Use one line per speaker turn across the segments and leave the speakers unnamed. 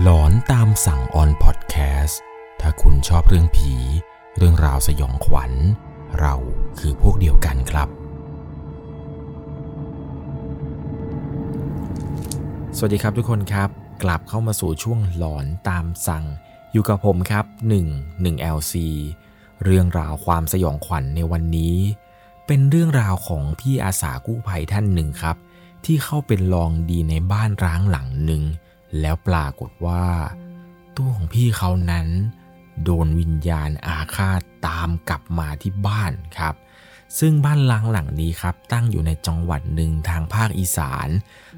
หลอนตามสั่งออนพอดแคสต์ถ้าคุณชอบเรื่องผี เรื่องราวสยองขวัญ เราคือพวกเดียวกันครับ สวัสดีครับทุกคนครับ กลับเข้ามาสู่ช่วงหลอนตามสั่ง อยู่กับผมครับ 1 1 LC เรื่องราวความสยองขวัญในวันนี้ เป็นเรื่องราวของพี่อาสากู้ภัยท่านหนึ่งครับ ที่เข้าเป็นลองดีในบ้านร้างหลังหนึ่ง แล้วปรากฏว่า ตัวของพี่เขานั้น โดนวิญญาณอาฆาตตามกลับมาที่บ้านครับ ซึ่งบ้านล้างหลังนี้ครับตั้งอยู่ในจังหวัดหนึ่งทางภาคอีสาน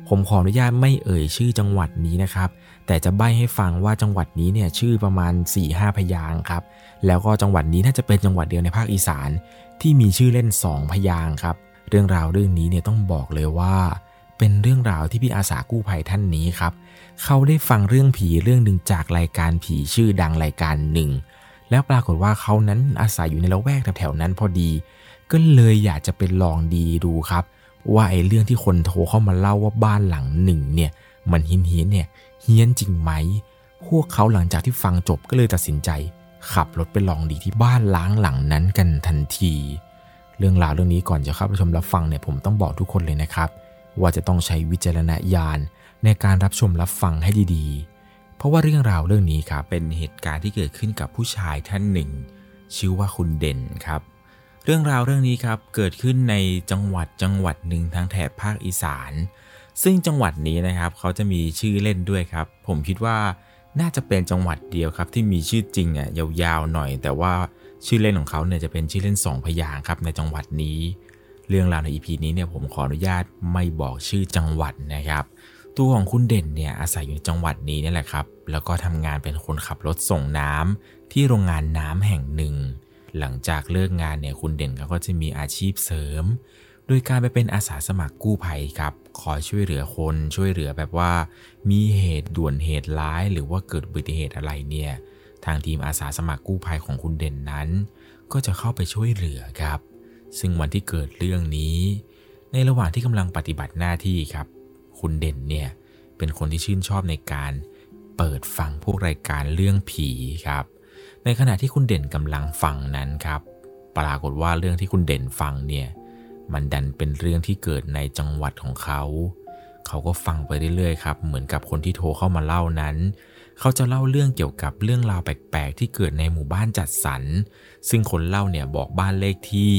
ผมขออนุญาตไม่เอ่ยชื่อจังหวัดนี้นะครับ แต่จะใบ้ให้ฟังว่าจังหวัดนี้เนี่ยชื่อประมาณ 4-5 พยางครับ แล้วก็จังหวัดนี้น่าจะเป็นจังหวัดเดียวในภาคอีสาน ที่มีชื่อเล่น 2 พยางครับ เรื่องราวเรื่องนี้เนี่ยต้องบอกเลยว่า เป็นเรื่องราวที่พี่อาสากู้ภัยท่านนี้ครับ เขาได้ฟังเรื่องผีเรื่องหนึ่งจากรายการผีชื่อดังรายการหนึ่ง แล้วปรากฏว่าเขานั้นอาศัยอยู่ในละแวกแถวๆนั้นพอดี ก็เลยอยากจะเป็นลองดีดูครับ ว่าไอ้เรื่องที่คนโทรเข้ามาเล่าว่าบ้านหลังหนึ่งเนี่ย มันเฮี้ยนเฮียนเนี่ยเฮี้ยนจริงไหม พวกเขาหลังจากที่ฟังจบก็เลยตัดสินใจ ขับรถไปลองดีที่บ้านล้างหลังนั้นกันทันที เรื่องราวเรื่องนี้ก่อนจะเข้าไปชมรับฟังเนี่ยผมต้องบอกทุกคนเลยนะครับ ว่าจะต้องใช้วิจารณญาณในการรับชมรับฟังให้ดีๆ เพราะว่าเรื่องราวเรื่องนี้ครับเป็นเหตุการณ์ที่เกิดขึ้นกับผู้ชายท่านหนึ่ง ชื่อว่าคุณเด่นครับ เรื่องราวเรื่องนี้ครับเกิดขึ้นในจังหวัดจังหวัดหนึ่งทางแถบภาคอีสาน ซึ่งจังหวัดนี้นะครับเขาจะมีชื่อเล่นด้วยครับ ผมคิดว่าน่าจะเป็นจังหวัดเดียวครับที่มีชื่อจริงอะยาวๆหน่อย แต่ว่าชื่อเล่นของเขาเนี่ยจะเป็นชื่อเล่นสองพยางครับในจังหวัดนี้ เรื่องราวใน EP นี้เนี่ยผมขออนุญาตไม่บอกชื่อจังหวัดนะครับ ตัวของคุณเด่นเนี่ยอาศัยอยู่จังหวัดนี้นี่แหละครับ แล้วก็ทำงานเป็นคนขับรถส่งน้ำที่โรงงานน้ำแห่งหนึ่ง หลังจากเลิกงานเนี่ยคุณเด่นเขาก็จะมีอาชีพเสริม โดยการไปเป็นอาสาสมัครกู้ภัยครับ คอยช่วยเหลือคนช่วยเหลือแบบว่า มีเหตุด่วนเหตุร้าย หรือว่าเกิดอุบัติเหตุอะไรเนี่ยทางทีมอาสาสมัครกู้ภัยของคุณเด่นนั้น ก็จะเข้าไปช่วยเหลือครับ ซึ่งวันที่เกิดเรื่องนี้ ในระหว่างที่กำลังปฏิบัติหน้าที่ครับ คุณเด่นเนี่ยเป็นคนที่ชื่นชอบในการเปิดฟังพวกรายการเรื่องผีครับ ในขณะที่คุณเด่นกำลังฟังนั้นครับ ปรากฏว่าเรื่องที่คุณเด่นฟังเนี่ยมันดันเป็นเรื่องที่เกิดในจังหวัดของเขา เขาก็ฟังไปเรื่อยๆครับ เหมือนกับคนที่โทรเข้ามาเล่านั้น เขาจะเล่าเรื่องเกี่ยวกับเรื่องราวแปลกๆ ที่เกิดในหมู่บ้านจัดสรร ซึ่งคนเล่าเนี่ยบอกบ้านเลขที่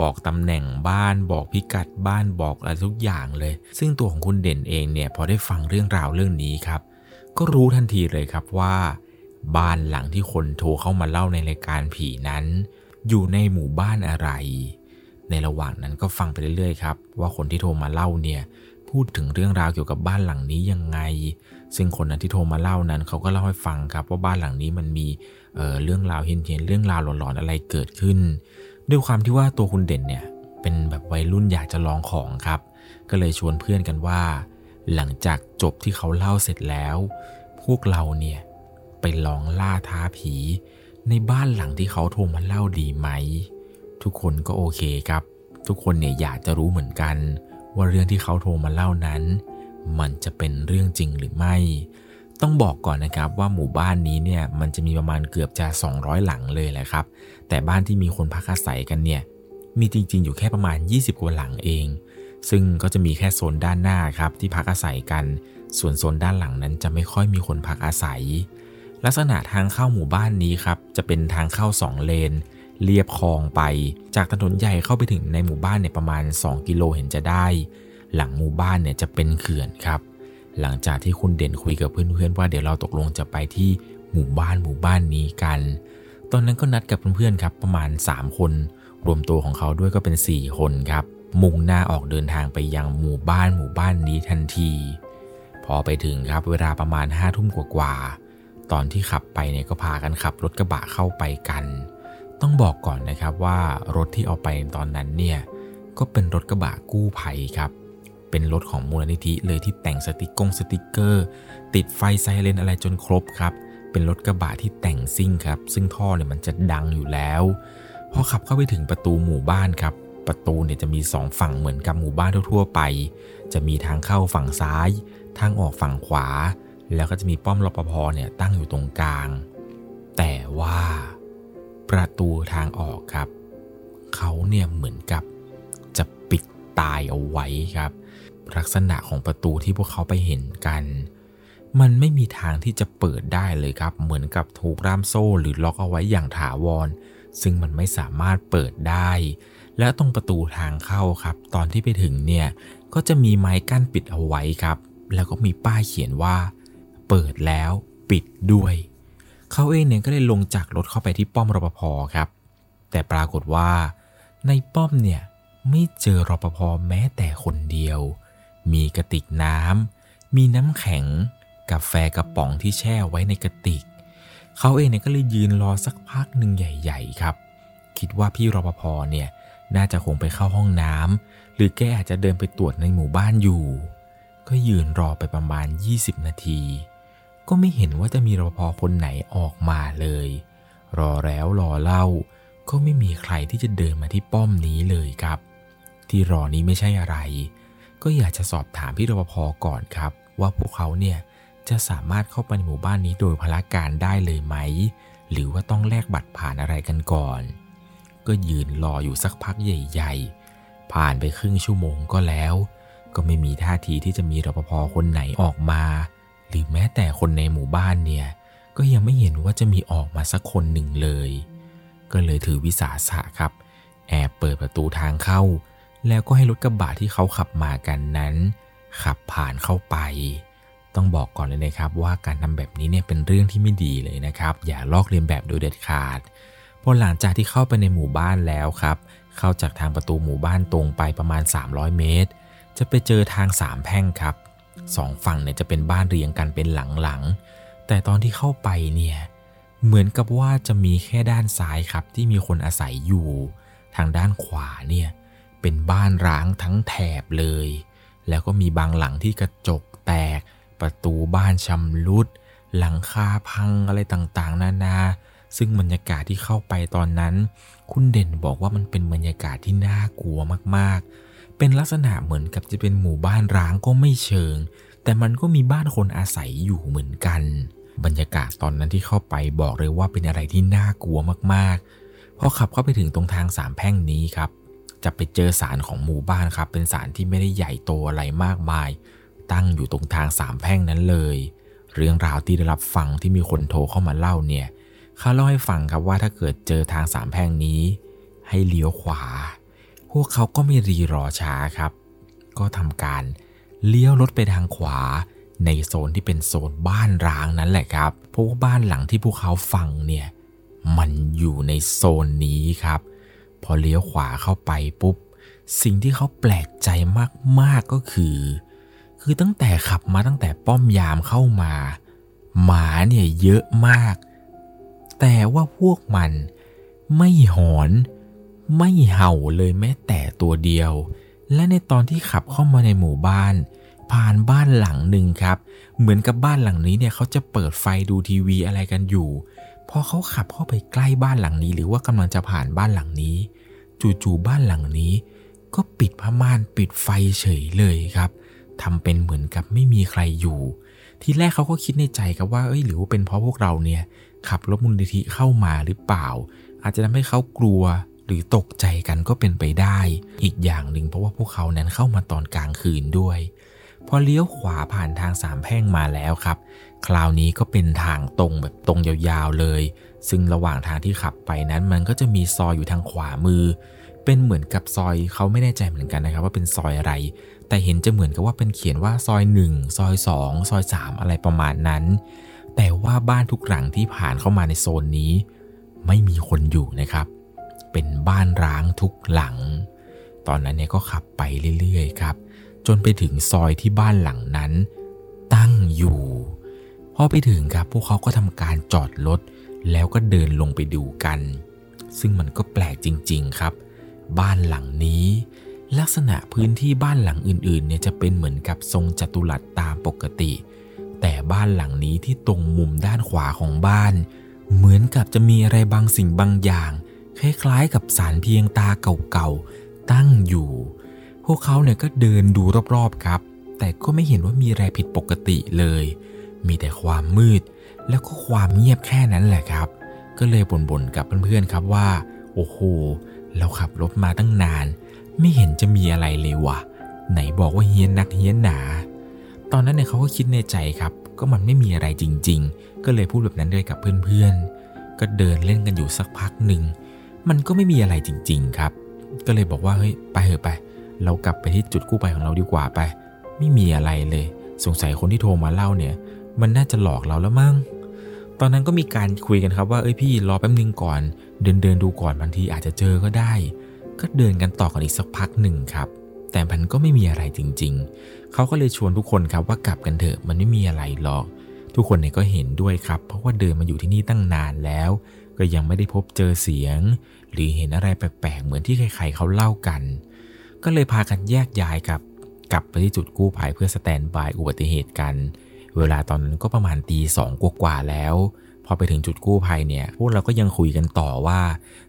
บอกตำแหน่งบ้าน บอกพิกัดบ้านบอกอะไรทุกอย่างเลย ซึ่งตัวของคุณเด่นเองเนี่ยพอได้ฟังเรื่องราวเรื่องนี้ครับ ก็รู้ทันทีเลยครับว่า บ้านหลังที่คนโทรเข้ามาเล่าในรายการผีนั้น อยู่ในหมู่บ้านอะไร ในระหว่างนั้นก็ฟังไปเรื่อยๆครับว่าคนที่โทรมาเล่าเนี่ยพูดถึงเรื่องราวเกี่ยวกับบ้านหลังนี้ยังไง ซึ่งคนนั้นที่โทรมาเล่านั้นเขาก็เล่าให้ฟังครับว่าบ้านหลังนี้มันมีเออเรื่องราวเห็นๆเรื่องราวหลอนๆอะไรเกิดขึ้น ด้วยความที่ว่าตัวคุณเด่นเนี่ยเป็นแบบวัยรุ่นอยากจะลองของครับ ก็เลยชวนเพื่อนกันว่า หลังจากจบที่เขาเล่าเสร็จแล้ว พวกเราเนี่ยไปลองล่าท้าผี ในบ้านหลังที่เขาโทรมาเล่าดีไหม ทุกคนก็โอเคครับ ทุกคนเนี่ยอยากจะรู้เหมือนกัน ว่าเรื่องที่เขาโทรมาเล่านั้น มันจะเป็นเรื่องจริงหรือไม่ ต้องบอกก่อนนะครับว่าหมู่บ้านนี้เนี่ยมันจะมีประมาณเกือบจะ 200 หลังเลยแหละครับ แต่บ้านที่มีคนพักอาศัยกันเนี่ยมีจริง ๆ อยู่แค่ประมาณ 20 กว่าหลังเอง ซึ่งก็จะมีแค่โซนด้านหน้าครับที่พักอาศัยกัน ส่วนโซนด้านหลังนั้นจะไม่ค่อยมีคนพักอาศัย ลักษณะทางเข้าหมู่บ้านนี้ครับจะเป็นทางเข้า 2 เลน เรียบคลองไป จากถนนใหญ่เข้าไปถึงในหมู่บ้านเนี่ยประมาณ 2 กิโลเห็นจะได้ หลังหมู่บ้านเนี่ยจะเป็นเขื่อนครับ หลังจากที่คุณเด่นคุยกับเพื่อนๆว่าเดี๋ยวเราตกลงจะไปที่หมู่บ้านหมู่บ้านนี้กัน ตอนนั้นก็นัดกับเพื่อนๆครับประมาณ 3 คน รวมตัวของเขาด้วยก็เป็น 4 คนครับ มุ่งหน้าออกเดินทางไปยังหมู่บ้านหมู่บ้านนี้ทันที พอไปถึงครับเวลาประมาณ5้าทุ่มกว่าๆตอนที่ขับไปเนี่ยก็พากันขับรถกระบะเข้าไปกัน ต้องบอกก่อนนะครับว่ารถที่เอาไปตอนนั้นเนี่ยก็เป็นรถกระบะกู้ภัยครับ เป็นรถของมูลนิธิเลยที่แต่งสติกงสติกเกอร์ ติดไฟไซเรนอะไรจนครบครับ เป็นรถกระบะที่แต่งซิ่งครับ ซึ่งท่อเนี่ยมันจะดังอยู่แล้วพอขับเข้าไปถึงประตูหมู่บ้านครับ ประตูเนี่ยจะมีสองฝั่งเหมือนกับหมู่บ้านทั่วๆไป จะมีทางเข้าฝั่งซ้าย ทางออกฝั่งขวา แล้วก็จะมีป้อมรปภเนี่ยตั้งอยู่ตรงกลาง แต่ว่า ประตูทางออกครับ เขาเนี่ยเหมือนกับจะปิดตายเอาไว้ครับ ลักษณะของประตูที่พวกเขาไปเห็นกัน มันไม่มีทางที่จะเปิดได้เลยครับ เหมือนกับถูกร่ามโซ่หรือล็อกเอาไว้อย่างถาวร ซึ่งมันไม่สามารถเปิดได้ และตรงประตูทางเข้าครับ ตอนที่ไปถึงเนี่ยก็จะมีไม้กั้นปิดเอาไว้ครับ แล้วก็มีป้ายเขียนว่า เปิดแล้วปิดด้วย เขาเองเนี่ยก็เลยลงจากรถเข้าไปที่ป้อมรปภครับ แต่ปรากฏว่าในป้อมเนี่ยไม่เจอรปภแม้แต่คนเดียว มีกระติกน้ำ มีน้ำแข็ง กาแฟกระป๋องที่แช่ไว้ในกระติก เขาเองเนี่ยก็เลยยืนรอสักพักหนึ่งใหญ่ๆครับ คิดว่าพี่รปภเนี่ยน่าจะคงไปเข้าห้องน้ำหรือแกอาจจะเดินไปตรวจในหมู่บ้านอยู่ ก็ยืนรอไปประมาณ 20 นาที ก็ไม่เห็นว่าจะมีรปภคนไหนออกมาเลย รอแล้วรอเล่า ก็ไม่มีใครที่จะเดินมาที่ป้อมนี้เลยครับ ที่รอนี้ไม่ใช่อะไร ก็อยากจะสอบถามพี่รปภก่อนครับ ว่าพวกเขาเนี่ยจะสามารถเข้าไปในหมู่บ้านนี้โดยพละการได้เลยไหม หรือว่าต้องแลกบัตรผ่านอะไรกันก่อน ก็ยืนรออยู่สักพักใหญ่ ๆ ผ่านไปครึ่งชั่วโมงก็แล้ว ก็ไม่มีท่าทีที่จะมีรปภคนไหนออกมา หรือแม้แต่คนในหมู่บ้านเนี่ยก็ยังไม่เห็นว่าจะมีออกมาสักคนหนึ่งเลย ก็เลยถือวิสาสะครับ แอบเปิดประตูทางเข้า แล้วก็ให้รถกระบะที่เขาขับมากันนั้น ขับผ่านเข้าไป ต้องบอกก่อนเลยนะครับว่าการทำแบบนี้เนี่ยเป็นเรื่องที่ไม่ดีเลยนะครับ อย่าลอกเลียนแบบโดยเด็ดขาดพอหลังจากที่เข้าไปในหมู่บ้านแล้วครับ เข้าจากทางประตูหมู่บ้านตรงไปประมาณ 300 เมตร จะไปเจอทางสามแพร่งครับสองฝั่งเนี่ยจะเป็นบ้านเรียงกันเป็นหลังๆแต่ตอนที่เข้าไปเนี่ยเหมือนกับว่าจะมีแค่ด้านซ้ายครับที่มีคนอาศัยอยู่ ทางด้านขวาเนี่ย เป็นบ้านร้างทั้งแถบเลย แล้วก็มีบางหลังที่กระจกแตก ประตูบ้านชำรุด หลังคาพังอะไรต่างๆ นานา ซึ่งบรรยากาศที่เข้าไปตอนนั้น คุณเด่นบอกว่ามันเป็นบรรยากาศที่น่ากลัวมากๆ เป็นลักษณะเหมือนกับจะเป็นหมู่บ้านร้างก็ไม่เชิง แต่มันก็มีบ้านคนอาศัยอยู่เหมือนกัน บรรยากาศตอนนั้นที่เข้าไปบอกเลยว่าเป็นอะไรที่น่ากลัวมากๆพอขับเข้าไปถึงตรงทางสามแพร่งนี้ครับ จะไปเจอศาลของหมู่บ้านครับ เป็นศาลที่ไม่ได้ใหญ่โตอะไรมากมาย ตั้งอยู่ตรงทางสามแพ่งนั้นเลย เรื่องราวที่ได้รับฟังที่มีคนโทรเข้ามาเล่าเนี่ยเขาเล่าให้ฟังครับว่าถ้าเกิดเจอทางสามแพ่งนี้ ให้เลี้ยวขวา พวกเขาก็ไม่รีรอช้าครับ ก็ทำการเลี้ยวรถไปทางขวาในโซนที่เป็นโซนบ้านร้างนั้นแหละครับเพราะว่าบ้านหลังที่พวกเขาฟังเนี่ยมันอยู่ในโซนนี้ครับ พอเลี้ยวขวาเข้าไปปุ๊บ สิ่งที่เขาแปลกใจมากๆก็คือ คือตั้งแต่ขับมาตั้งแต่ป้อมยามเข้ามา หมาเนี่ยเยอะมาก แต่ว่าพวกมันไม่หอน ไม่เห่าเลยแม้แต่ตัวเดียว และในตอนที่ขับเข้ามาในหมู่บ้าน ผ่านบ้านหลังหนึ่งครับ เหมือนกับบ้านหลังนี้เนี่ยเขาจะเปิดไฟดูทีวีอะไรกันอยู่พอเขาขับเข้าไปใกล้บ้านหลังนี้ หรือว่ากำลังจะผ่านบ้านหลังนี้ จู่ๆบ้านหลังนี้ ก็ปิดผ้าม่านปิดไฟเฉยเลยครับทำเป็นเหมือนกับไม่มีใครอยู่ ทีแรกเขาก็คิดในใจครับว่าเอ้ยหรือว่าเป็นเพราะพวกเราเนี่ยขับรถมูลนิธิเข้ามาหรือเปล่า อาจจะทำให้เขากลัวหรือตกใจกันก็เป็นไปได้ อีกอย่างหนึ่งเพราะว่าพวกเขานั้นเข้ามาตอนกลางคืนด้วย พอเลี้ยวขวาผ่านทางสามแพร่งมาแล้วครับ คราวนี้ก็เป็นทางตรงแบบตรงยาวๆเลย ซึ่งระหว่างทางที่ขับไปนั้นมันก็จะมีซอยอยู่ทางขวามือ เป็นเหมือนกับซอยเขาไม่แน่ใจเหมือนกันนะครับ ว่าเป็นซอยอะไร แต่เห็นจะเหมือนกับว่าเป็นเขียนว่าซอย 1 ซอย 2 ซอย 3 อะไรประมาณนั้น แต่ว่าบ้านทุกหลังที่ผ่านเข้ามาในโซนนี้ ไม่มีคนอยู่นะครับ เป็นบ้านร้างทุกหลัง ตอนนั้นเนี่ยก็ขับไปเรื่อยๆครับ จนไปถึงซอยที่บ้านหลังนั้น ตั้งอยู่พอไปถึงครับพวกเขาก็ทำการจอดรถ แล้วก็เดินลงไปดูกัน ซึ่งมันก็แปลกจริง ๆครับ บ้านหลังนี้ ลักษณะพื้นที่บ้านหลังอื่นๆเนี่ยจะเป็นเหมือนกับทรงจัตุรัสตามปกติ แต่บ้านหลังนี้ที่ตรงมุมด้านขวาของบ้าน เหมือนกับจะมีอะไรบางสิ่งบางอย่าง คล้ายๆ กับสารเพียงตาเก่าๆตั้งอยู่ พวกเขาเนี่ยก็เดินดูรอบๆครับ แต่ก็ไม่เห็นว่ามีอะไรผิดปกติเลย มีแต่ความมืด แล้วก็ความเงียบแค่นั้นแหละครับ ก็เลยบ่นๆกับเพื่อนๆครับว่า โอ้โห เราขับรถมาตั้งนาน ไม่เห็นจะมีอะไรเลยวะไหนบอกว่าเฮี้ยนนักเฮี้ยนหนา ตอนนั้นเนี่ยเขาก็คิดในใจครับ ก็มันไม่มีอะไรจริง ๆ ก็เลยพูดแบบนั้นด้วยกับเพื่อนๆ ก็เดินเล่นกันอยู่สักพักหนึ่ง มันก็ไม่มีอะไรจริง ๆ ครับ ก็เลยบอกว่าเฮ้ยไปเถอะไป เรากลับไปที่จุดกู้ภัยของเราดีกว่าไป ไม่มีอะไรเลย สงสัยคนที่โทรมาเล่าเนี่ย มันน่าจะหลอกเราแล้วมั้ง ตอนนั้นก็มีการคุยกันครับว่าเอ้ยพี่รอแป๊บนึงก่อน เดินเดินดูก่อนบางทีอาจจะเจอก็ได้ ก็เดินกันต่อกันอีกสักพักหนึ่งครับ แต่มันก็ไม่มีอะไรจริง ๆ เขาก็เลยชวนทุกคนครับว่ากลับกันเถอะมันไม่มีอะไรหรอก ทุกคนเนี่ยก็เห็นด้วยครับ เพราะว่าเดินมาอยู่ที่นี่ตั้งนานแล้ว ก็ยังไม่ได้พบเจอเสียง หรือเห็นอะไรแปลกๆเหมือนที่ใครๆเขาเล่ากัน ก็เลยพากันแยกย้ายครับกลับไปที่จุดกู้ภัยเพื่อสแตนบายอุบัติเหตุกันเเวลาตอนนั้นก็ประมาณตีสองกว่าๆแล้ว พอไปถึงจุดกู้ภัยเนี่ย พวกเราก็ยังคุยกันต่อว่า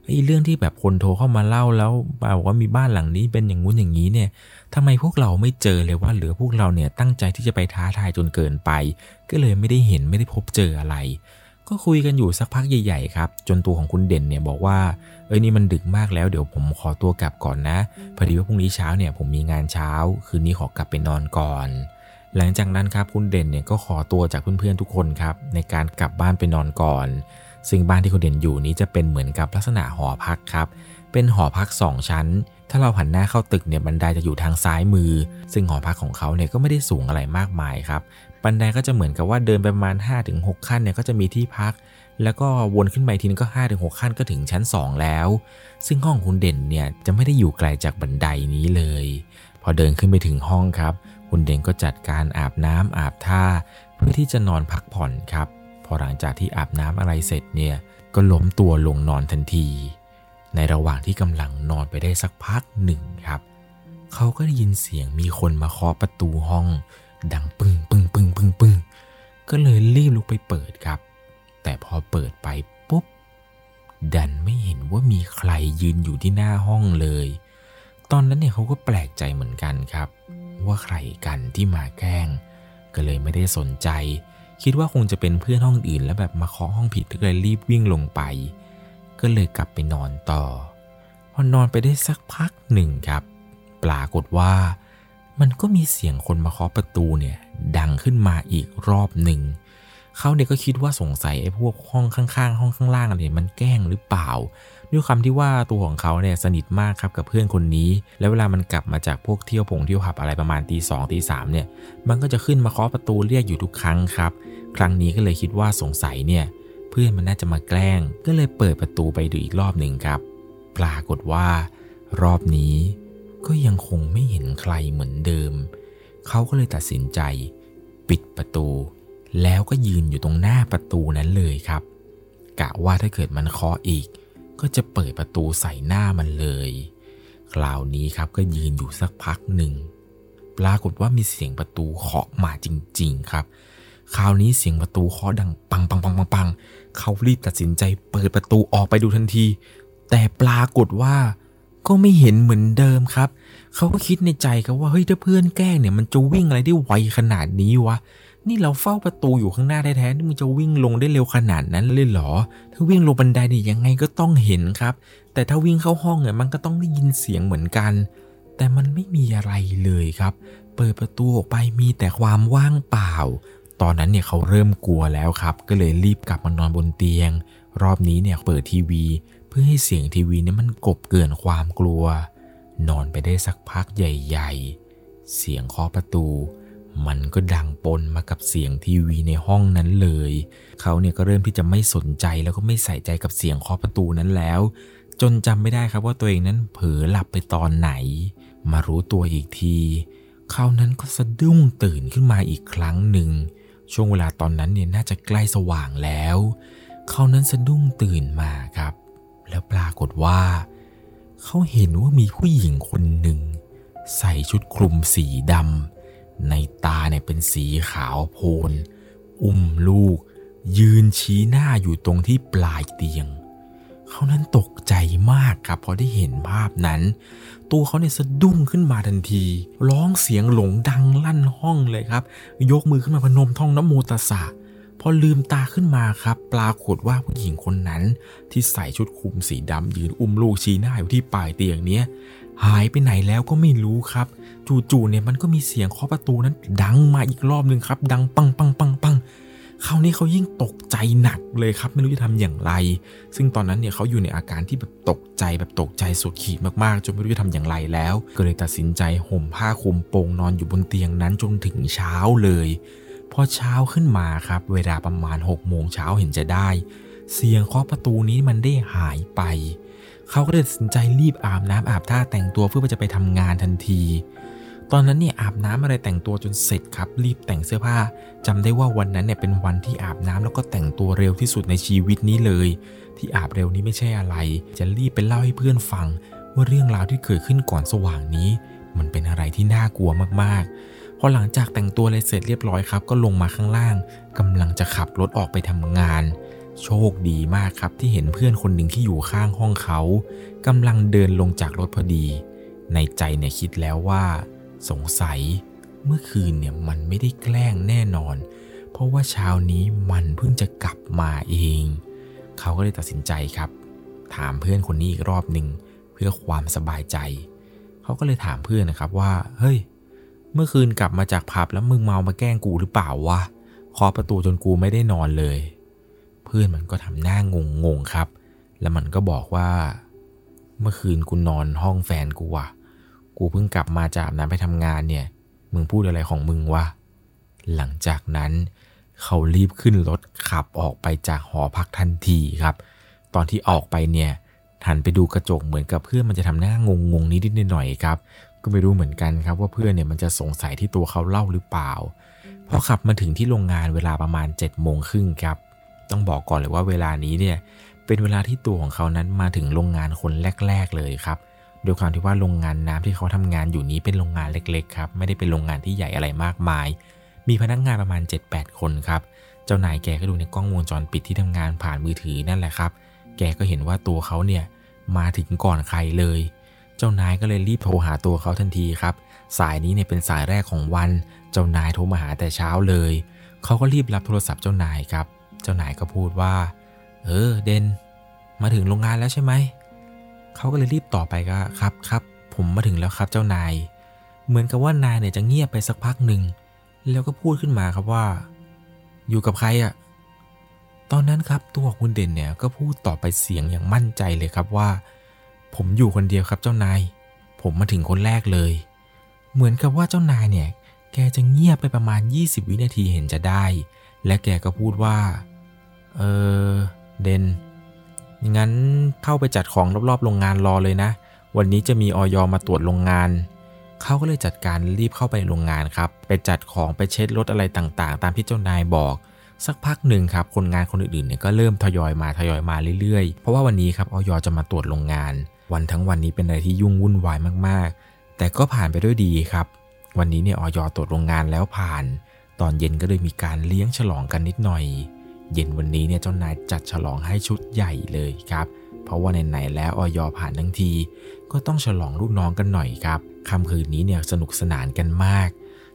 ไอ้เรื่องที่แบบคนโทรเข้ามาเล่าแล้วบอกว่ามีบ้านหลังนี้เป็นอย่างงู้นอย่างนี้เนี่ยทำไมพวกเราไม่เจอเลยว่าเหลือพวกเราเนี่ยตั้งใจที่จะไปท้าทายจนเกินไป ก็เลยไม่ได้เห็นไม่ได้พบเจออะไร ก็คุยกันอยู่สักพักใหญ่ๆครับ จนตัวของคุณเด่นเนี่ยบอกว่าเอ้ยนี่มันดึกมากแล้วเดี๋ยวผมขอตัวกลับก่อนนะพอดีว่าพรุ่งนี้เช้าเนี่ยผมมีงานเช้า คืนนี้ขอกลับไปนอนก่อน หลังจากนั้นครับคุณเด่นเนี่ยก็ขอตัวจากเพื่อนๆทุกคนครับในการกลับบ้านไปนอนก่อน ซึ่งบ้านที่คุณเด่นอยู่นี้จะเป็นเหมือนกับลักษณะหอพักครับ เป็นหอพัก 2 ชั้น ถ้าเราหันหน้าเข้าตึกเนี่ยบันไดจะอยู่ทางซ้ายมือ ซึ่งหอพักของเขาเนี่ยก็ไม่ได้สูงอะไรมากมายครับ บันไดก็จะเหมือนกับว่าเดินไปประมาณ 5-6 ขั้นเนี่ยก็จะมีที่พัก แล้วก็วนขึ้นไปทีนึงก็ 5-6 ขั้นก็ถึงชั้น 2 แล้ว ซึ่งห้องคุณเด่นเนี่ยจะไม่ได้อยู่ไกลจากบันไดนี้เลย พอเดินขึ้นไปถึงห้องครับ คุณเด่นก็จัดการอาบน้ำอาบท่า เพื่อที่จะนอนพักผ่อนครับ พอหลังจากที่อาบน้ำอะไรเสร็จเนี่ยก็ล้มตัวลงนอนทันที ในระหว่างที่กำลังนอนไปได้สักพักหนึ่งครับ เขาก็ได้ยินเสียงมีคนมาเคาะประตูห้อง ดังปึ้งปึ้งปึ้งปึ้งปึ้งก็เลยรีบลุกไปเปิดครับ แต่พอเปิดไปปุ๊บ ดันไม่เห็นว่ามีใครยืนอยู่ที่หน้าห้องเลย ตอนนั้นเนี่ยเขาก็แปลกใจเหมือนกันครับ ว่าใครกันที่มาแกล้ง ก็เลยไม่ได้สนใจ คิดว่าคงจะเป็นเพื่อนห้องอื่นแล้วแบบมาเคาะห้องผิดก็เลยรีบวิ่งลงไป ก็เลยกลับไปนอนต่อ พอนอนไปได้สักพักหนึ่งครับ ปรากฏว่า มันก็มีเสียงคนมาเคาะประตูเนี่ยดังขึ้นมาอีกรอบหนึ่งเขาเนี่ยก็คิดว่าสงสัยไอ้พวกห้องข้างๆ ห้องข้างล่างอะไรมันแกล้งหรือเปล่า ด้วยคำที่ว่าตัวของเขาเนี่ยสนิทมากครับกับเพื่อนคนนี้ แล้วเวลามันกลับมาจากพวกเที่ยวผงเที่ยวผับอะไรประมาณตีสองตีสามเนี่ย มันก็จะขึ้นมาเคาะประตูเรียกอยู่ทุกครั้งครับ ครั้งนี้ก็เลยคิดว่าสงสัยเนี่ย เพื่อนมันน่าจะมาแกล้ง ก็เลยเปิดประตูไปดูอีกรอบหนึ่งครับ ปรากฏว่ารอบนี้ก็ยังคงไม่เห็นใครเหมือนเดิม เขาก็เลยตัดสินใจ ปิดประตู แล้วก็ยืนอยู่ตรงหน้าประตูนั้นเลยครับ กะว่าถ้าเกิดมันเคาะอีก ก็จะเปิดประตูใส่หน้ามันเลย คราวนี้ครับก็ยืนอยู่สักพักหนึ่ง ปรากฏว่ามีเสียงประตูเคาะมาจริง ๆ ครับ คราวนี้เสียงประตูเคาะดังปังปังปังปังปังเขารีบตัดสินใจเปิดประตูออกไปดูทันที แต่ปรากฏว่าก็ไม่เห็นเหมือนเดิมครับ เขาก็คิดในใจครับว่าเฮ้ยถ้าเพื่อนแกล้งเนี่ยมันจะวิ่งอะไรได้ไวขนาดนี้วะ นี่เราเฝ้าประตูอยู่ข้างหน้าแท้ๆนี่มึงจะวิ่งลงได้เร็วขนาดนั้นเลยเหรอ ถ้าวิ่งลงบันไดเนี่ยยังไงก็ต้องเห็นครับ แต่ถ้าวิ่งเข้าห้องเนี่ยมันก็ต้องได้ยินเสียงเหมือนกัน แต่มันไม่มีอะไรเลยครับ เปิดประตูออกไปมีแต่ความว่างเปล่า ตอนนั้นเนี่ยเขาเริ่มกลัวแล้วครับ ก็เลยรีบกลับมานอนบนเตียง รอบนี้เนี่ยเปิดทีวี เพื่อให้เสียงทีวีเนี่ยมันกบเกินความกลัว นอนไปได้สักพักใหญ่ ๆ เสียงเคาะประตู มันก็ดังปนมากับเสียงทีวีในห้องนั้นเลย เขาเนี่ยก็เริ่มที่จะไม่สนใจแล้วก็ไม่ใส่ใจกับเสียงเคาะประตูนั้นแล้ว จนจำไม่ได้ครับว่าตัวเองนั้นเผลอหลับไปตอนไหน มารู้ตัวอีกทีเขานั้นก็สะดุ้งตื่นขึ้นมาอีกครั้งหนึ่ง ช่วงเวลาตอนนั้นเนี่ยน่าจะใกล้สว่างแล้ว เขานั้นสะดุ้งตื่นมาครับ แล้วปรากฏว่า เขาเห็นว่ามีผู้หญิงคนหนึ่ง ใส่ชุดคลุมสีดำ ในตาเนี่ยเป็นสีขาวโพลน อุ้มลูก ยืนชี้หน้าอยู่ตรงที่ปลายเตียง เขานั้นตกใจมากครับพอได้เห็นภาพนั้น ตัวเขาเนี่ยสะดุ้งขึ้นมาทันที ร้องเสียงหลงดังลั่นห้องเลยครับ ยกมือขึ้นมาพนมท่องน้ำโมตสสะพอลืมตาขึ้นมาครับ ปรากฏว่าผู้หญิงคนนั้นที่ใส่ชุดคลุมสีดำยืนอุ้มลูกชี้หน้าอยู่ที่ปลายเตียงเนี้ย หายไปไหนแล้วก็ไม่รู้ครับ จู่ๆเนี่ยมันก็มีเสียงเคาะประตูนั้น ดังมาอีกรอบหนึ่งครับ ดังปังปังปังปังคราวนี้เขายิ่งตกใจหนักเลยครับ ไม่รู้จะทำอย่างไร ซึ่งตอนนั้นเนี่ยเขาอยู่ในอาการที่แบบตกใจแบบตกใจสุดขีดมากๆ จนไม่รู้จะทำอย่างไรแล้ว ก็เลยตัดสินใจห่มผ้าคลุมโปงนอนอยู่บนเตียงนั้นจนถึงเช้าเลยพอเช้าขึ้นมาครับ เวลาประมาณ6โมงเช้าเห็นจะได้ เสียงเคาะประตูนี้มันได้หายไป เขาก็เลยตัดสินใจรีบอาบน้ำอาบท่าแต่งตัวเพื่อจะไปทำงานทันที ตอนนั้นเนี่ยอาบน้ำอะไรแต่งตัวจนเสร็จครับ รีบแต่งเสื้อผ้าจำได้ว่าวันนั้นเนี่ยเป็นวันที่อาบน้ำแล้วก็แต่งตัวเร็วที่สุดในชีวิตนี้เลย ที่อาบเร็วนี้ไม่ใช่อะไร จะรีบไปเล่าให้เพื่อนฟัง ว่าเรื่องราวที่เกิดขึ้นก่อนสว่างนี้ มันเป็นอะไรที่น่ากลัวมากๆพอหลังจากแต่งตัวอะไรเสร็จเรียบร้อยครับ ก็ลงมาข้างล่างกำลังจะขับรถออกไปทำงาน โชคดีมากครับที่เห็นเพื่อนคนหนึ่งที่อยู่ข้างห้องเขากำลังเดินลงจากรถพอดี ในใจเนี่ยคิดแล้วว่า สงสัยเมื่อคืนเนี่ยมันไม่ได้แกล้งแน่นอน เพราะว่าเช้านี้มันเพิ่งจะกลับมาเอง เขาก็เลยตัดสินใจครับ ถามเพื่อนคนนี้อีกรอบหนึ่งเพื่อความสบายใจ เขาก็เลยถามเพื่อนนะครับว่า เฮ้ย เมื่อคืนกลับมาจากผับแล้วมึงเมามาแกล้งกูหรือเปล่าวะเคาะประตูจนกูไม่ได้นอนเลย เพื่อนมันก็ทำหน้างงงงครับ แล้วมันก็บอกว่า เมื่อคืนกูนอนห้องแฟนกูว่ะ กูเพิ่งกลับมาจากน้ำไปทำงานเนี่ย มึงพูดอะไรของมึงวะ หลังจากนั้น เขารีบขึ้นรถขับออกไปจากหอพักทันทีครับ ตอนที่ออกไปเนี่ยหันไปดูกระจกเหมือนกับเพื่อนมันจะทำหน้างงงนิดนิดหน่อยครับ ก็ไม่รู้เหมือนกันครับว่าเพื่อนเนี่ยมันจะสงสัยที่ตัวเขาเล่าหรือเปล่าพอขับมาถึงที่โรงงานเวลาประมาณ7จ็ดโมงครึ่งครับ ต้องบอกก่อนเลยว่าเวลานี้เนี่ยเป็นเวลาที่ตัวของเขานั้นมาถึงโรงงานคนแรก ๆเลยครับโดยความที่ว่าโรงงานน้ำที่เขาทำงานอยู่นี้เป็นโรงงานเล็กๆครับไม่ได้เป็นโรงงานที่ใหญ่อะไรมากมาย มีพนักงานประมาณ 7-8 คนครับ เจ้านายแกก็ดูในกล้องวงจรปิดที่ทำงานผ่านมือถือนั่นแหละครับ แกก็เห็นว่าตัวเขาเนี่ยมาถึงก่อนใครเลย เจ้านายก็เลยรีบโทรหาตัวเขาทันทีครับ สายนี้เนี่ยเป็นสายแรกของวัน เจ้านายโทรมาหาแต่เช้าเลย เขาก็รีบรับโทรศัพท์เจ้านายครับ จ้านายก็พูดว่า เออเดนมาถึงโรงงานแล้วใช่ไหม เขาก็เลยรีบตอบไปก็ครับครับผมมาถึงแล้วครับเจ้านาย เหมือนกับว่านายเนี่ยจะเงียบไปสักพักหนึ่ง แล้วก็พูดขึ้นมาครับว่า อยู่กับใครอะ่ะ ตอนนั้นครับตัวคุณเด่นเนี่ยก็พูดต่อไปเสียงอย่างมั่นใจเลยครับว่า ผมอยู่คนเดียวครับเจ้านาย ผมมาถึงคนแรกเลย เหมือนกับว่าเจ้านายเนี่ย แกจะเงียบไปประมาณ 20 วินาทีเห็นจะได้ และแกก็พูดว่า เออ เดนงั้นเข้าไปจัดของรอบๆโรงงานรอเลยนะ วันนี้จะมีออยมาตรวจโรงงาน เขาก็เลยจัดการรีบเข้าไปโรงงานครับ ไปจัดของไปเช็ดรถอะไรต่างๆ ตามที่เจ้านายบอก สักพักหนึ่งครับ คนงานคนอื่นๆเนี่ยก็เริ่มทยอยมาทยอยมาเรื่อยๆ เพราะว่าวันนี้ครับออยจะมาตรวจโรงงาน วันทั้งวันนี้เป็นอะไรที่ยุ่งวุ่นวายมากๆ แต่ก็ผ่านไปด้วยดีครับ วันนี้เนี่ยออยตรวจโรงงานแล้วผ่าน ตอนเย็นก็เลยมีการเลี้ยงฉลองกันนิดหน่อย เย็นวันนี้เนี่ยเจ้านายจัดฉลองให้ชุดใหญ่เลยครับ เพราะว่าไหนๆแล้วออยผ่านทั้งที ก็ต้องฉลองลูกน้องกันหน่อยครับค่ำคืนนี้เนี่ยสนุกสนานกันมาก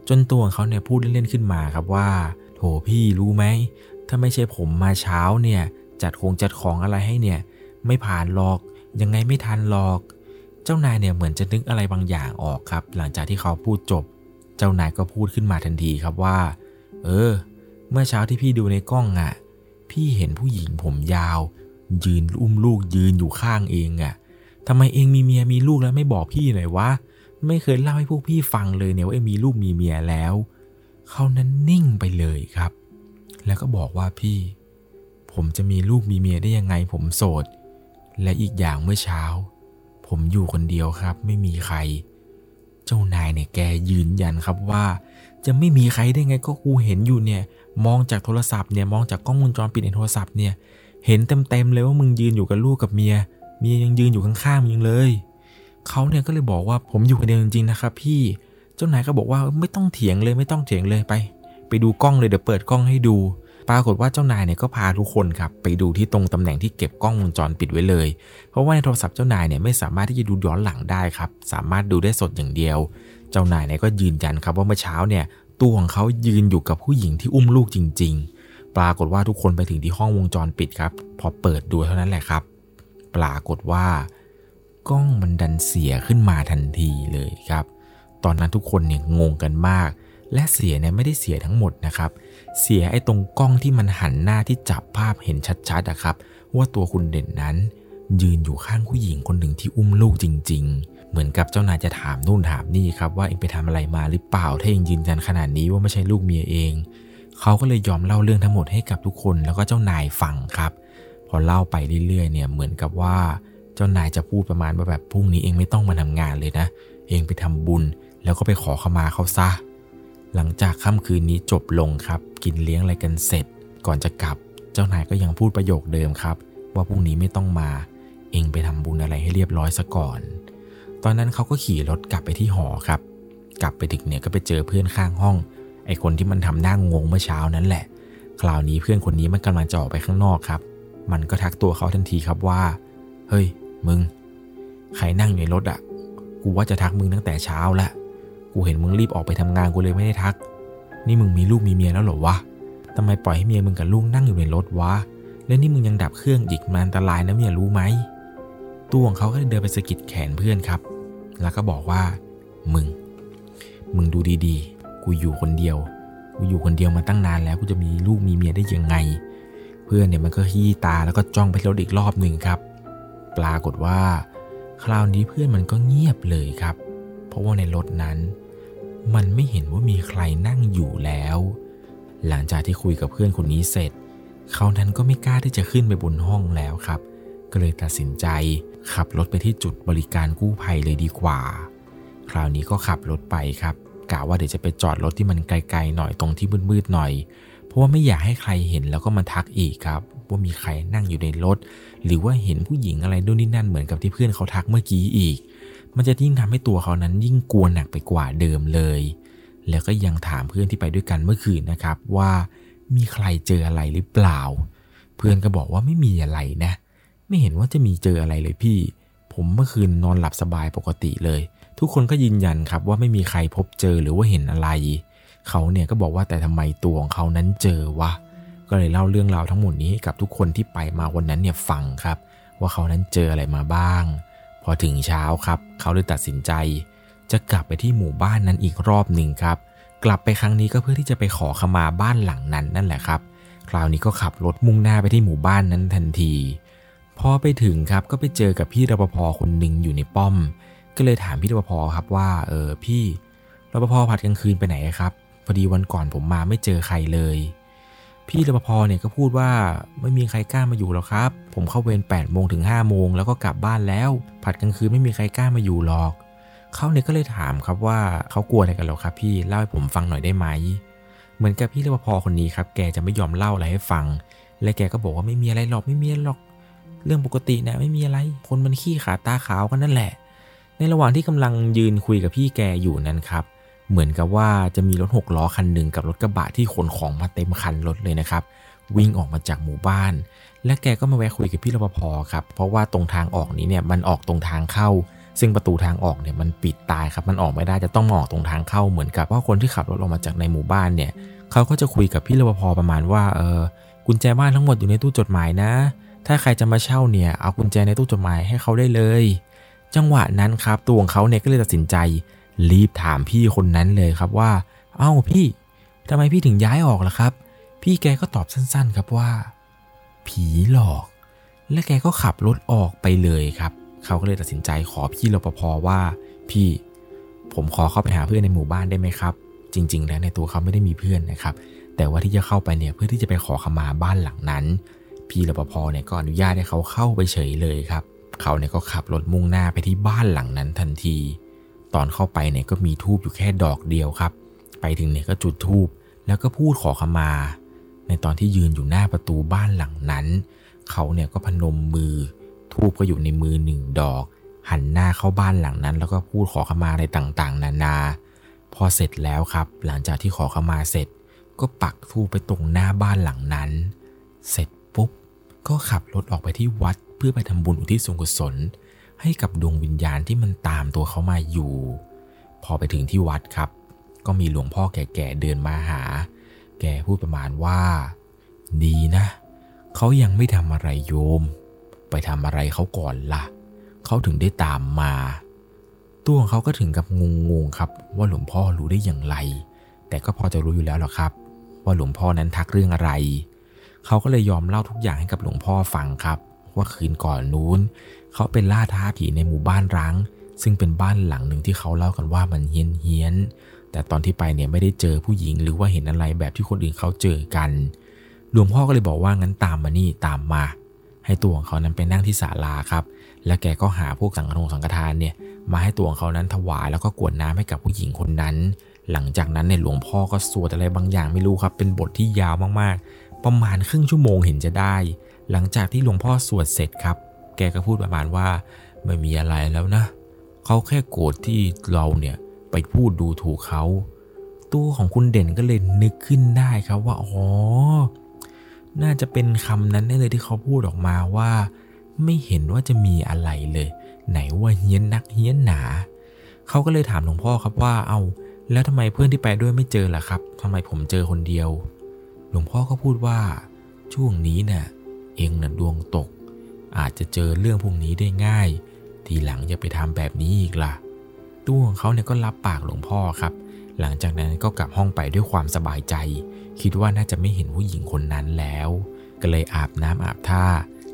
จนตัวของเขาเนี่ยพูดเล่นๆขึ้นมาครับว่าโถพี่รู้ไหมถ้าไม่ใช่ผมมาเช้าเนี่ยจัดคงจัดของอะไรให้เนี่ย ไม่ผ่านหรอก ยังไงไม่ทันหรอก เจ้านายเนี่ยเหมือนจะนึกอะไรบางอย่างออกครับ หลังจากที่เขาพูดจบ เจ้านายก็พูดขึ้นมาทันทีครับว่า เออ เมื่อเช้าที่พี่ดูในกล้องอะ่ะ พี่เห็นผู้หญิงผมยาว ยืนอุ้มลูกยืนอยู่ข้างเองอะ่ะทำไมเองมีเมียมีลูกแล้วไม่บอกพี่หน่อยวะไม่เคยเล่าให้พวกพี่ฟังเลยเนี่ยว่าเองมีลูกมีเมียแล้วเขานั้นนิ่งไปเลยครับ แล้วก็บอกว่าพี่ ผมจะมีลูกมีเมียได้ยังไงผมโสด และอีกอย่างเมื่อเช้า ผมอยู่คนเดียวครับ ไม่มีใคร เจ้านายเนี่ยแกยืนยันครับว่า จะไม่มีใครได้ไงก็กูเห็นอยู่เนี่ยมองจากโทรศัพท์เนี่ยมองจากกล้องวงจรปิดในโทรศัพท์เนี่ยเห็นเต็มๆเลยว่ามึงยืนอยู่กับลูกกับเมียเมียยังยืนอยู่ข้างๆมึงเลยเขาเนี่ยก็เลยบอกว่าผมอยู่คนเดียวจริงๆนะครับพี่เจ้านายก็บอกว่าไม่ต้องเถียงเลยไม่ต้องเถียงเลยไป ไปดูกล้องเลยเดี๋ยวเปิดกล้องให้ดู ปรากฏว่าเจ้านายเนี่ยก็พาทุกคนครับไปดูที่ตรงตำแหน่งที่เก็บกล้องวงจรปิดไว้เลย เพราะว่าในโทรศัพท์เจ้านายเนี่ยไม่สามารถที่จะดูย้อนหลังได้ครับ สามารถดูได้สดอย่างเดียว เจ้านายเนี่ยก็ยืนยันครับว่าเมื่อเช้าเนี่ยตัวของเขายืนอยู่กับผู้หญิงที่อุ้มลูกจริง ๆ ปรากฏว่าทุกคนไปถึงที่ห้องวงจรปิดครับ พอเปิดดูเท่านั้นแหละครับ ปรากฏว่ากล้องมันดันเสียขึ้นมาทันทีเลยครับ ตอนนั้นทุกคนเนี่ยงงกันมาก และเสียเนี่ยไม่ได้เสียทั้งหมดนะครับ เสียไอ้ตรงกล้องที่มันหันหน้าที่จับภาพเห็นชัดๆนะครับ ว่าตัวคุณเด่นนั้น ยืนอยู่ข้างผู้หญิงคนหนึ่งที่อุ้มลูกจริง ๆ เหมือนกับเจ้านายจะถามนู่นถามนี่ครับว่าเองไปทำอะไรมาหรือเปล่า ถ้าเองยืนยันขนาดนี้ว่าไม่ใช่ลูกเมียเอง เขาก็เลยยอมเล่าเรื่องทั้งหมดให้กับทุกคนแล้วก็เจ้านายฟังครับ พอเล่าไปเรื่อยๆเนี่ยเหมือนกับว่าเจ้านายจะพูดประมาณว่าแบบพรุ่งนี้เองไม่ต้องมาทำงานเลยนะ เองไปทำบุญ แล้วก็ไปขอขมาเขาซะ หลังจากค่ำคืนนี้จบลงครับ กินเลี้ยงอะไรกันเสร็จ ก่อนจะกลับ เจ้านายก็ยังพูดประโยคเดิมครับ ว่าพรุ่งนี้ไม่ต้องมา เองไปทำบุญอะไรให้เรียบร้อยซะก่อน ตอนนั้นเขาก็ขี่รถกลับไปที่หอครับ กลับไปถึงเนี่ยก็ไปเจอเพื่อนข้างห้อง ไอคนที่มันทำหน้างงเมื่อเช้านั้นแหละ คราวนี้เพื่อนคนนี้มันกำลังจะออกไปข้างนอกครับ มันก็ทักตัวเขาทันทีครับว่า เฮ้ย มึง ใครนั่งอยู่ในรถอะ่ะ กูว่าจะทักมึงตั้งแต่เช้าละ กูเห็นมึงรีบออกไปทำงานกูเลยไม่ได้ทัก นี่มึงมีลูกมีเมียแล้วเหรอวะทำไมปล่อยให้เมียมึงกับลูกนั่งอยู่ในรถวะ แล้วนี่มึงยังดับเครื่องอีกมันอันตรายนะเมียรู้ไหมตัวของเขาก็เดินไปสะกิดแขนเพื่อนครับ แล้วก็บอกว่า มึง มึงดูดีๆ กูอยู่คนเดียว กูอยู่คนเดียวมาตั้งนานแล้ว กูจะมีลูกมีเมียได้ยังไง เพื่อนเนี่ยมันก็ขี้ตาแล้วก็จ้องไปรถอีกรอบหนึ่งครับ ปรากฏว่า คราวนี้เพื่อนมันก็เงียบเลยครับ เพราะว่าในรถนั้น มันไม่เห็นว่ามีใครนั่งอยู่แล้ว หลังจากที่คุยกับเพื่อนคนนี้เสร็จ เขานั้นก็ไม่กล้าที่จะขึ้นไปบนห้องแล้วครับ ก็เลยตัดสินใจ ขับรถไปที่จุดบริการกู้ภัยเลยดีกว่า คราวนี้ก็ขับรถไปครับกะว่าเดี๋ยวจะไปจอดรถที่มันไกลๆหน่อยตรงที่มืดๆหน่อย เพราะว่าไม่อยากให้ใครเห็นแล้วก็มาทักอีกครับ ว่ามีใครนั่งอยู่ในรถ หรือว่าเห็นผู้หญิงอะไรด้วยนี่นั่นเหมือนกับที่เพื่อนเขาทักเมื่อกี้อีก มันจะยิ่งทำให้ตัวเขานั้นยิ่งกลัวหนักไปกว่าเดิมเลย แล้วก็ยังถามเพื่อนที่ไปด้วยกันเมื่อคืนนะครับว่ามีใครเจออะไรหรือเปล่า เพื่อนก็บอกว่าไม่มีอะไรนะ ไม่เห็นว่าจะมีเจออะไรเลยพี่ ผมเมื่อคืนนอนหลับสบายปกติเลย ทุกคนก็ยืนยันครับว่าไม่มีใครพบเจอหรือว่าเห็นอะไร เขาเนี่ยก็บอกว่าแต่ทำไมตัวของเขานั้นเจอวะ ก็เลยเล่าเรื่องราวทั้งหมดนี้ให้กับทุกคนที่ไปมาวันนั้นเนี่ยฟังครับ ว่าเขานั้นเจออะไรมาบ้าง พอถึงเช้าครับ เขาเลยตัดสินใจ จะกลับไปที่หมู่บ้านนั้นอีกรอบหนึ่งครับ กลับไปครั้งนี้ก็เพื่อที่จะไปขอขมาบ้านหลังนั้นนั่นแหละครับ คราวนี้ก็ขับรถมุ่งหน้าไปที่หมู่บ้านนั้นทันที พอไปถึงครับก็ไปเจอกับพี่รปภคนหนึ่งอยู่ในป้อม ก็เลยถามพี่รปภครับว่าเออพี่รปภผัดกลางคืนไปไหนครับพอดีวันก่อนผมมาไม่เจอใครเลย พี่รปภเนี่ยก็พูดว่าไม่มีใครกล้ามาอยู่หรอกครับ ผมเข้าเวร8โมงถึง5โมงแล้วก็กลับบ้านแล้ว ผัดกลางคืนไม่มีใครกล้ามาอยู่หรอกเขาเนี่ยก็เลยถามครับว่าเขากลัวอะไรกันหรอครับ พี่เล่าให้ผมฟังหน่อยได้ไหม เหมือนกับพี่รปภคนนี้ครับ แกจะไม่ยอมเล่าอะไรให้ฟัง และแกก็บอกว่าไม่มีอะไรหรอกไม่มีหรอก เรื่องปกติเนะไม่มีอะไร คนมันขี้ขาตาขาวกันนั่นแหละ ในระหว่างที่กำลังยืนคุยกับพี่แกอยู่นั้นครับ เหมือนกับว่าจะมีรถหกล้อคันหนึ่งกับรถกระบะที่ขนของมาเต็มคันรถเลยนะครับ วิ่งออกมาจากหมู่บ้าน และแกก็มาแวะคุยกับพี่รปภครับ เพราะว่าตรงทางออกนี้เนี่ยมันออกตรงทางเข้า ซึ่งประตูทางออกเนี่ยมันปิดตายครับ มันออกไม่ได้จะต้องมออกตรงทางเข้าเหมือนกับว่าคนที่ขับรถออกมาจากในหมู่บ้านเนี่ย เขาก็จะคุยกับพี่รปภประมาณว่าเออกุญแจบ้านทั้งหมดอยู่ในตู้จดหมายนะ ถ้าใครจะมาเช่าเนี่ยเอากุญแจในตู้จดหมายให้เขาได้เลย จังหวะนั้นครับตัวของเขาเนี่ยก็เลยตัดสินใจ รีบถามพี่คนนั้นเลยครับว่า เอ้าพี่ทำไมพี่ถึงย้ายออกล่ะครับ พี่แกก็ตอบสั้นๆครับว่า ผีหลอก และแกก็ขับรถออกไปเลยครับ เขาก็เลยตัดสินใจขอพี่รปภว่า พี่ ผมขอเข้าไปหาเพื่อนในหมู่บ้านได้ไหมครับ จริง ๆ แล้วในตัวเขาไม่ได้มีเพื่อนนะครับ แต่ว่าที่จะเข้าไปเนี่ยเพื่อที่จะไปขอขมาบ้านหลังนั้น พี่รปภเนี่ยก็อนุญาตให้เขาเข้าไปเฉยเลยครับ เขาเนี่ยก็ขับรถมุ่งหน้าไปที่บ้านหลังนั้นทันที ตอนเข้าไปเนี่ยก็มีทูบอยู่แค่ดอกเดียวครับ ไปถึงเนี่ยก็จุดทูบแล้วก็พูดขอขมา ในตอนที่ยืนอยู่หน้าประตูบ้านหลังนั้น เขาเนี่ยก็พนมมือ ทูบก็อยู่ในมือหนึ่งดอก หันหน้าเข้าบ้านหลังนั้น แล้วก็พูดขอขมาอะไรต่างๆ นานา พอเสร็จแล้วครับ หลังจากที่ขอขมาเสร็จ ก็ปักทูบไปตรงหน้าบ้านหลังนั้น เสร็จ ก็ขับรถออกไปที่วัดเพื่อไปทำบุญอุทิศส่วนกุศล ให้กับดวงวิญญาณที่มันตามตัวเขามาอยู่ พอไปถึงที่วัดครับ ก็มีหลวงพ่อแก่ๆเดินมาหา แกพูดประมาณว่า ดีนะ เขายังไม่ทำอะไรโยม ไปทำอะไรเขาก่อนละ่ะ เขาถึงได้ตามมา ตัวของเขาก็ถึงกับงงๆครับ ว่าหลวงพ่อรู้ได้อย่างไร แต่ก็พอจะรู้อยู่แล้วหรอครับ ว่าหลวงพ่อนั้นทักเรื่องอะไร เขาก็เลยยอมเล่าทุกอย่างให้กับหลวงพ่อฟังครับ ว่าคืนก่อนนู้น เขาเป็นล่าท้าผีในหมู่บ้านร้าง ซึ่งเป็นบ้านหลังหนึ่งที่เขาเล่ากันว่ามันเฮี้ยนเฮียนแต่ตอนที่ไปเนี่ยไม่ได้เจอผู้หญิงหรือว่าเห็นอะไรแบบที่คนอื่นเขาเจอกัน หลวงพ่อก็เลยบอกว่างั้นตามมานี่ตามมา ให้ตัวของเขานั้นไปนั่งที่ศาลาครับ แล้วแกก็หาพวกสังฆทงสังฆทานเนี่ยมาให้ตัวของเขานั้นถวายแล้วก็กวดน้ำให้กับผู้หญิงคนนั้น หลังจากนั้นเนี่ยหลวงพ่อก็สวดอะไรบางอย่างไม่รู้ครับ เป็นบทที่ยาวมากๆ ประมาณครึ่งชั่วโมงเห็นจะได้ หลังจากที่หลวงพ่อสวดเสร็จครับ แกก็พูดประมาณว่าไม่มีอะไรแล้วนะ เขาแค่โกรธที่เราเนี่ยไปพูดดูถูกเขา ตัวของคุณเด่นก็เลยนึกขึ้นได้ครับว่าอ๋อ น่าจะเป็นคำนั้นได้เลยที่เขาพูดออกมาว่า ไม่เห็นว่าจะมีอะไรเลย ไหนว่าเฮี้ยนนักเฮี้ยนหนา เขาก็เลยถามหลวงพ่อครับว่าเอาแล้วทำไมเพื่อนที่ไปด้วยไม่เจอล่ะครับทำไมผมเจอคนเดียว หลวงพ่อก็พูดว่าช่วงนี้เนะ่ะเองน่ะดวงตก อาจจะเจอเรื่องพวกนี้ได้ง่าย ทีหลังอย่าไปทำแบบนี้อีกล่ะตัวของเขาเนี่ยก็รับปากหลวงพ่อครับ หลังจากนั้นก็กลับห้องไปด้วยความสบายใจ คิดว่าน่าจะไม่เห็นผู้หญิงคนนั้นแล้ว ก็เลยอาบน้ำอาบท่า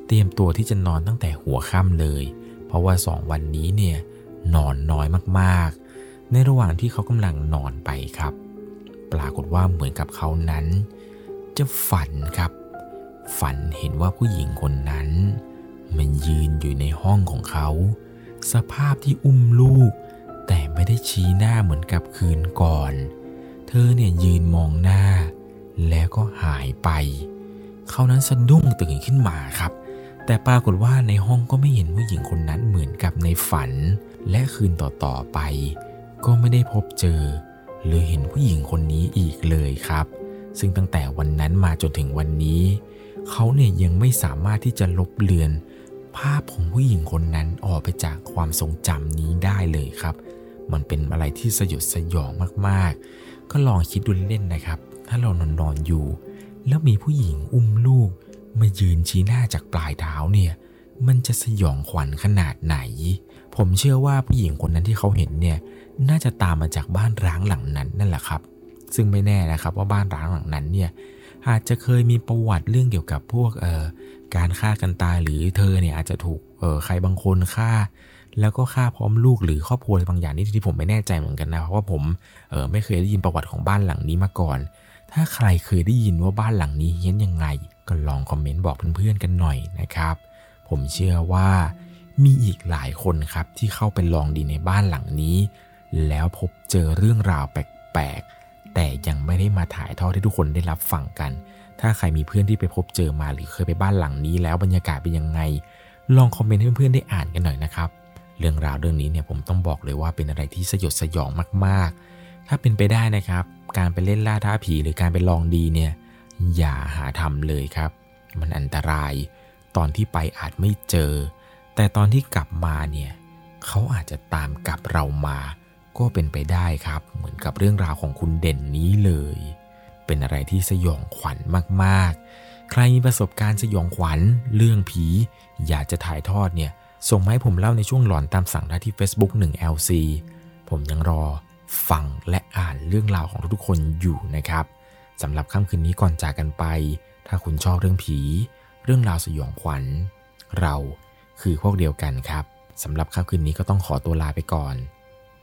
เตรียมตัวที่จะนอนตั้งแต่หัวค่ำเลย เพราะว่าสองวันนี้เนี่ยนอนน้อยมากๆ ในระหว่างที่เขากำลังนอนไปครับ ปรากฏว่าเหมือนกับเขานั้น จะฝันครับ ฝันเห็นว่าผู้หญิงคนนั้น มันยืนอยู่ในห้องของเขา สภาพที่อุ้มลูก แต่ไม่ได้ชี้หน้าเหมือนกับคืนก่อน เธอเนี่ยยืนมองหน้า แล้วก็หายไป เขานั้นสะดุ้งตื่นขึ้นมาครับ แต่ปรากฏว่าในห้องก็ไม่เห็นผู้หญิงคนนั้นเหมือนกับในฝัน และคืนต่อๆไป ก็ไม่ได้พบเจอ หรือเห็นผู้หญิงคนนี้อีกเลยครับ ซึ่งตั้งแต่วันนั้นมาจนถึงวันนี้ เขาเนี่ยยังไม่สามารถที่จะลบเลือน ภาพของผู้หญิงคนนั้นออกไปจากความทรงจำนี้ได้เลยครับ มันเป็นอะไรที่สยดสยองมากๆ ก็ลองคิดดูเล่นนะครับ ถ้าเรานอนนอนอยู่ แล้วมีผู้หญิงอุ้มลูก มายืนชี้หน้าจากปลายเท้าเนี่ย มันจะสยองขวัญขนาดไหน ผมเชื่อว่าผู้หญิงคนนั้นที่เขาเห็นเนี่ย น่าจะตามมาจากบ้านร้างหลังนั้นนั่นแหละครับ ซึ่งไม่แน่นะครับว่าบ้านร้างหลังนั้นเนี่ยอาจจะเคยมีประวัติเรื่องเกี่ยวกับพวกเอ่อการฆ่ากันตายหรือเธอเนี่ยอาจจะถูกเอ่อใครบางคนฆ่า แล้วก็ฆ่าพร้อมลูกหรือครอบครัวบางอย่างนี่ที่ผมไม่แน่ใจเหมือนกันนะเพราะว่าผมเออไม่เคยได้ยินประวัติของบ้านหลังนี้มาก่อน ถ้าใครเคยได้ยินว่าบ้านหลังนี้เฮี้ยนยังไงก็ลองคอมเมนต์บอกเพื่อนๆกันหน่อยนะครับ ผมเชื่อว่ามีอีกหลายคนครับที่เข้าไปลองดีในบ้านหลังนี้ แล้วพบเจอเรื่องราวแปลกๆ แต่ยังไม่ได้มาถ่ายทอดให้ทุกคนได้รับฟังกัน ถ้าใครมีเพื่อนที่ไปพบเจอมาหรือเคยไปบ้านหลังนี้ แล้วบรรยากาศเป็นยังไง ลองคอมเมนต์ให้เพื่อนๆได้อ่านกันหน่อยนะครับ เรื่องราวเรื่องนี้เนี่ยผมต้องบอกเลยว่าเป็นอะไรที่สยดสยองมากๆ ถ้าเป็นไปได้นะครับ การไปเล่นล่าท้าผีหรือการไปลองดีเนี่ยอย่าหาทำเลยครับ มันอันตราย ตอนที่ไปอาจไม่เจอ แต่ตอนที่กลับมาเนี่ยเขาอาจจะตามกลับเรามา ก็เป็นไปได้ครับ เหมือนกับเรื่องราวของคุณเด่นนี้เลย เป็นอะไรที่สยองขวัญมากๆ ใครมีประสบการณ์สยองขวัญเรื่องผี อยากจะถ่ายทอดเนี่ย ส่งมาให้ผมเล่าในช่วงหลอนตามสั่งได้ที่ Facebook 1 LC ผมยังรอฟังและอ่านเรื่องราวของทุกๆคนอยู่นะครับสำหรับค่ำคืนนี้ก่อนจากกันไป ถ้าคุณชอบเรื่องผี เรื่องราวสยองขวัญ เราคือพวกเดียวกันครับสำหรับค่ำคืนนี้ก็ต้องขอตัวลาไปก่อน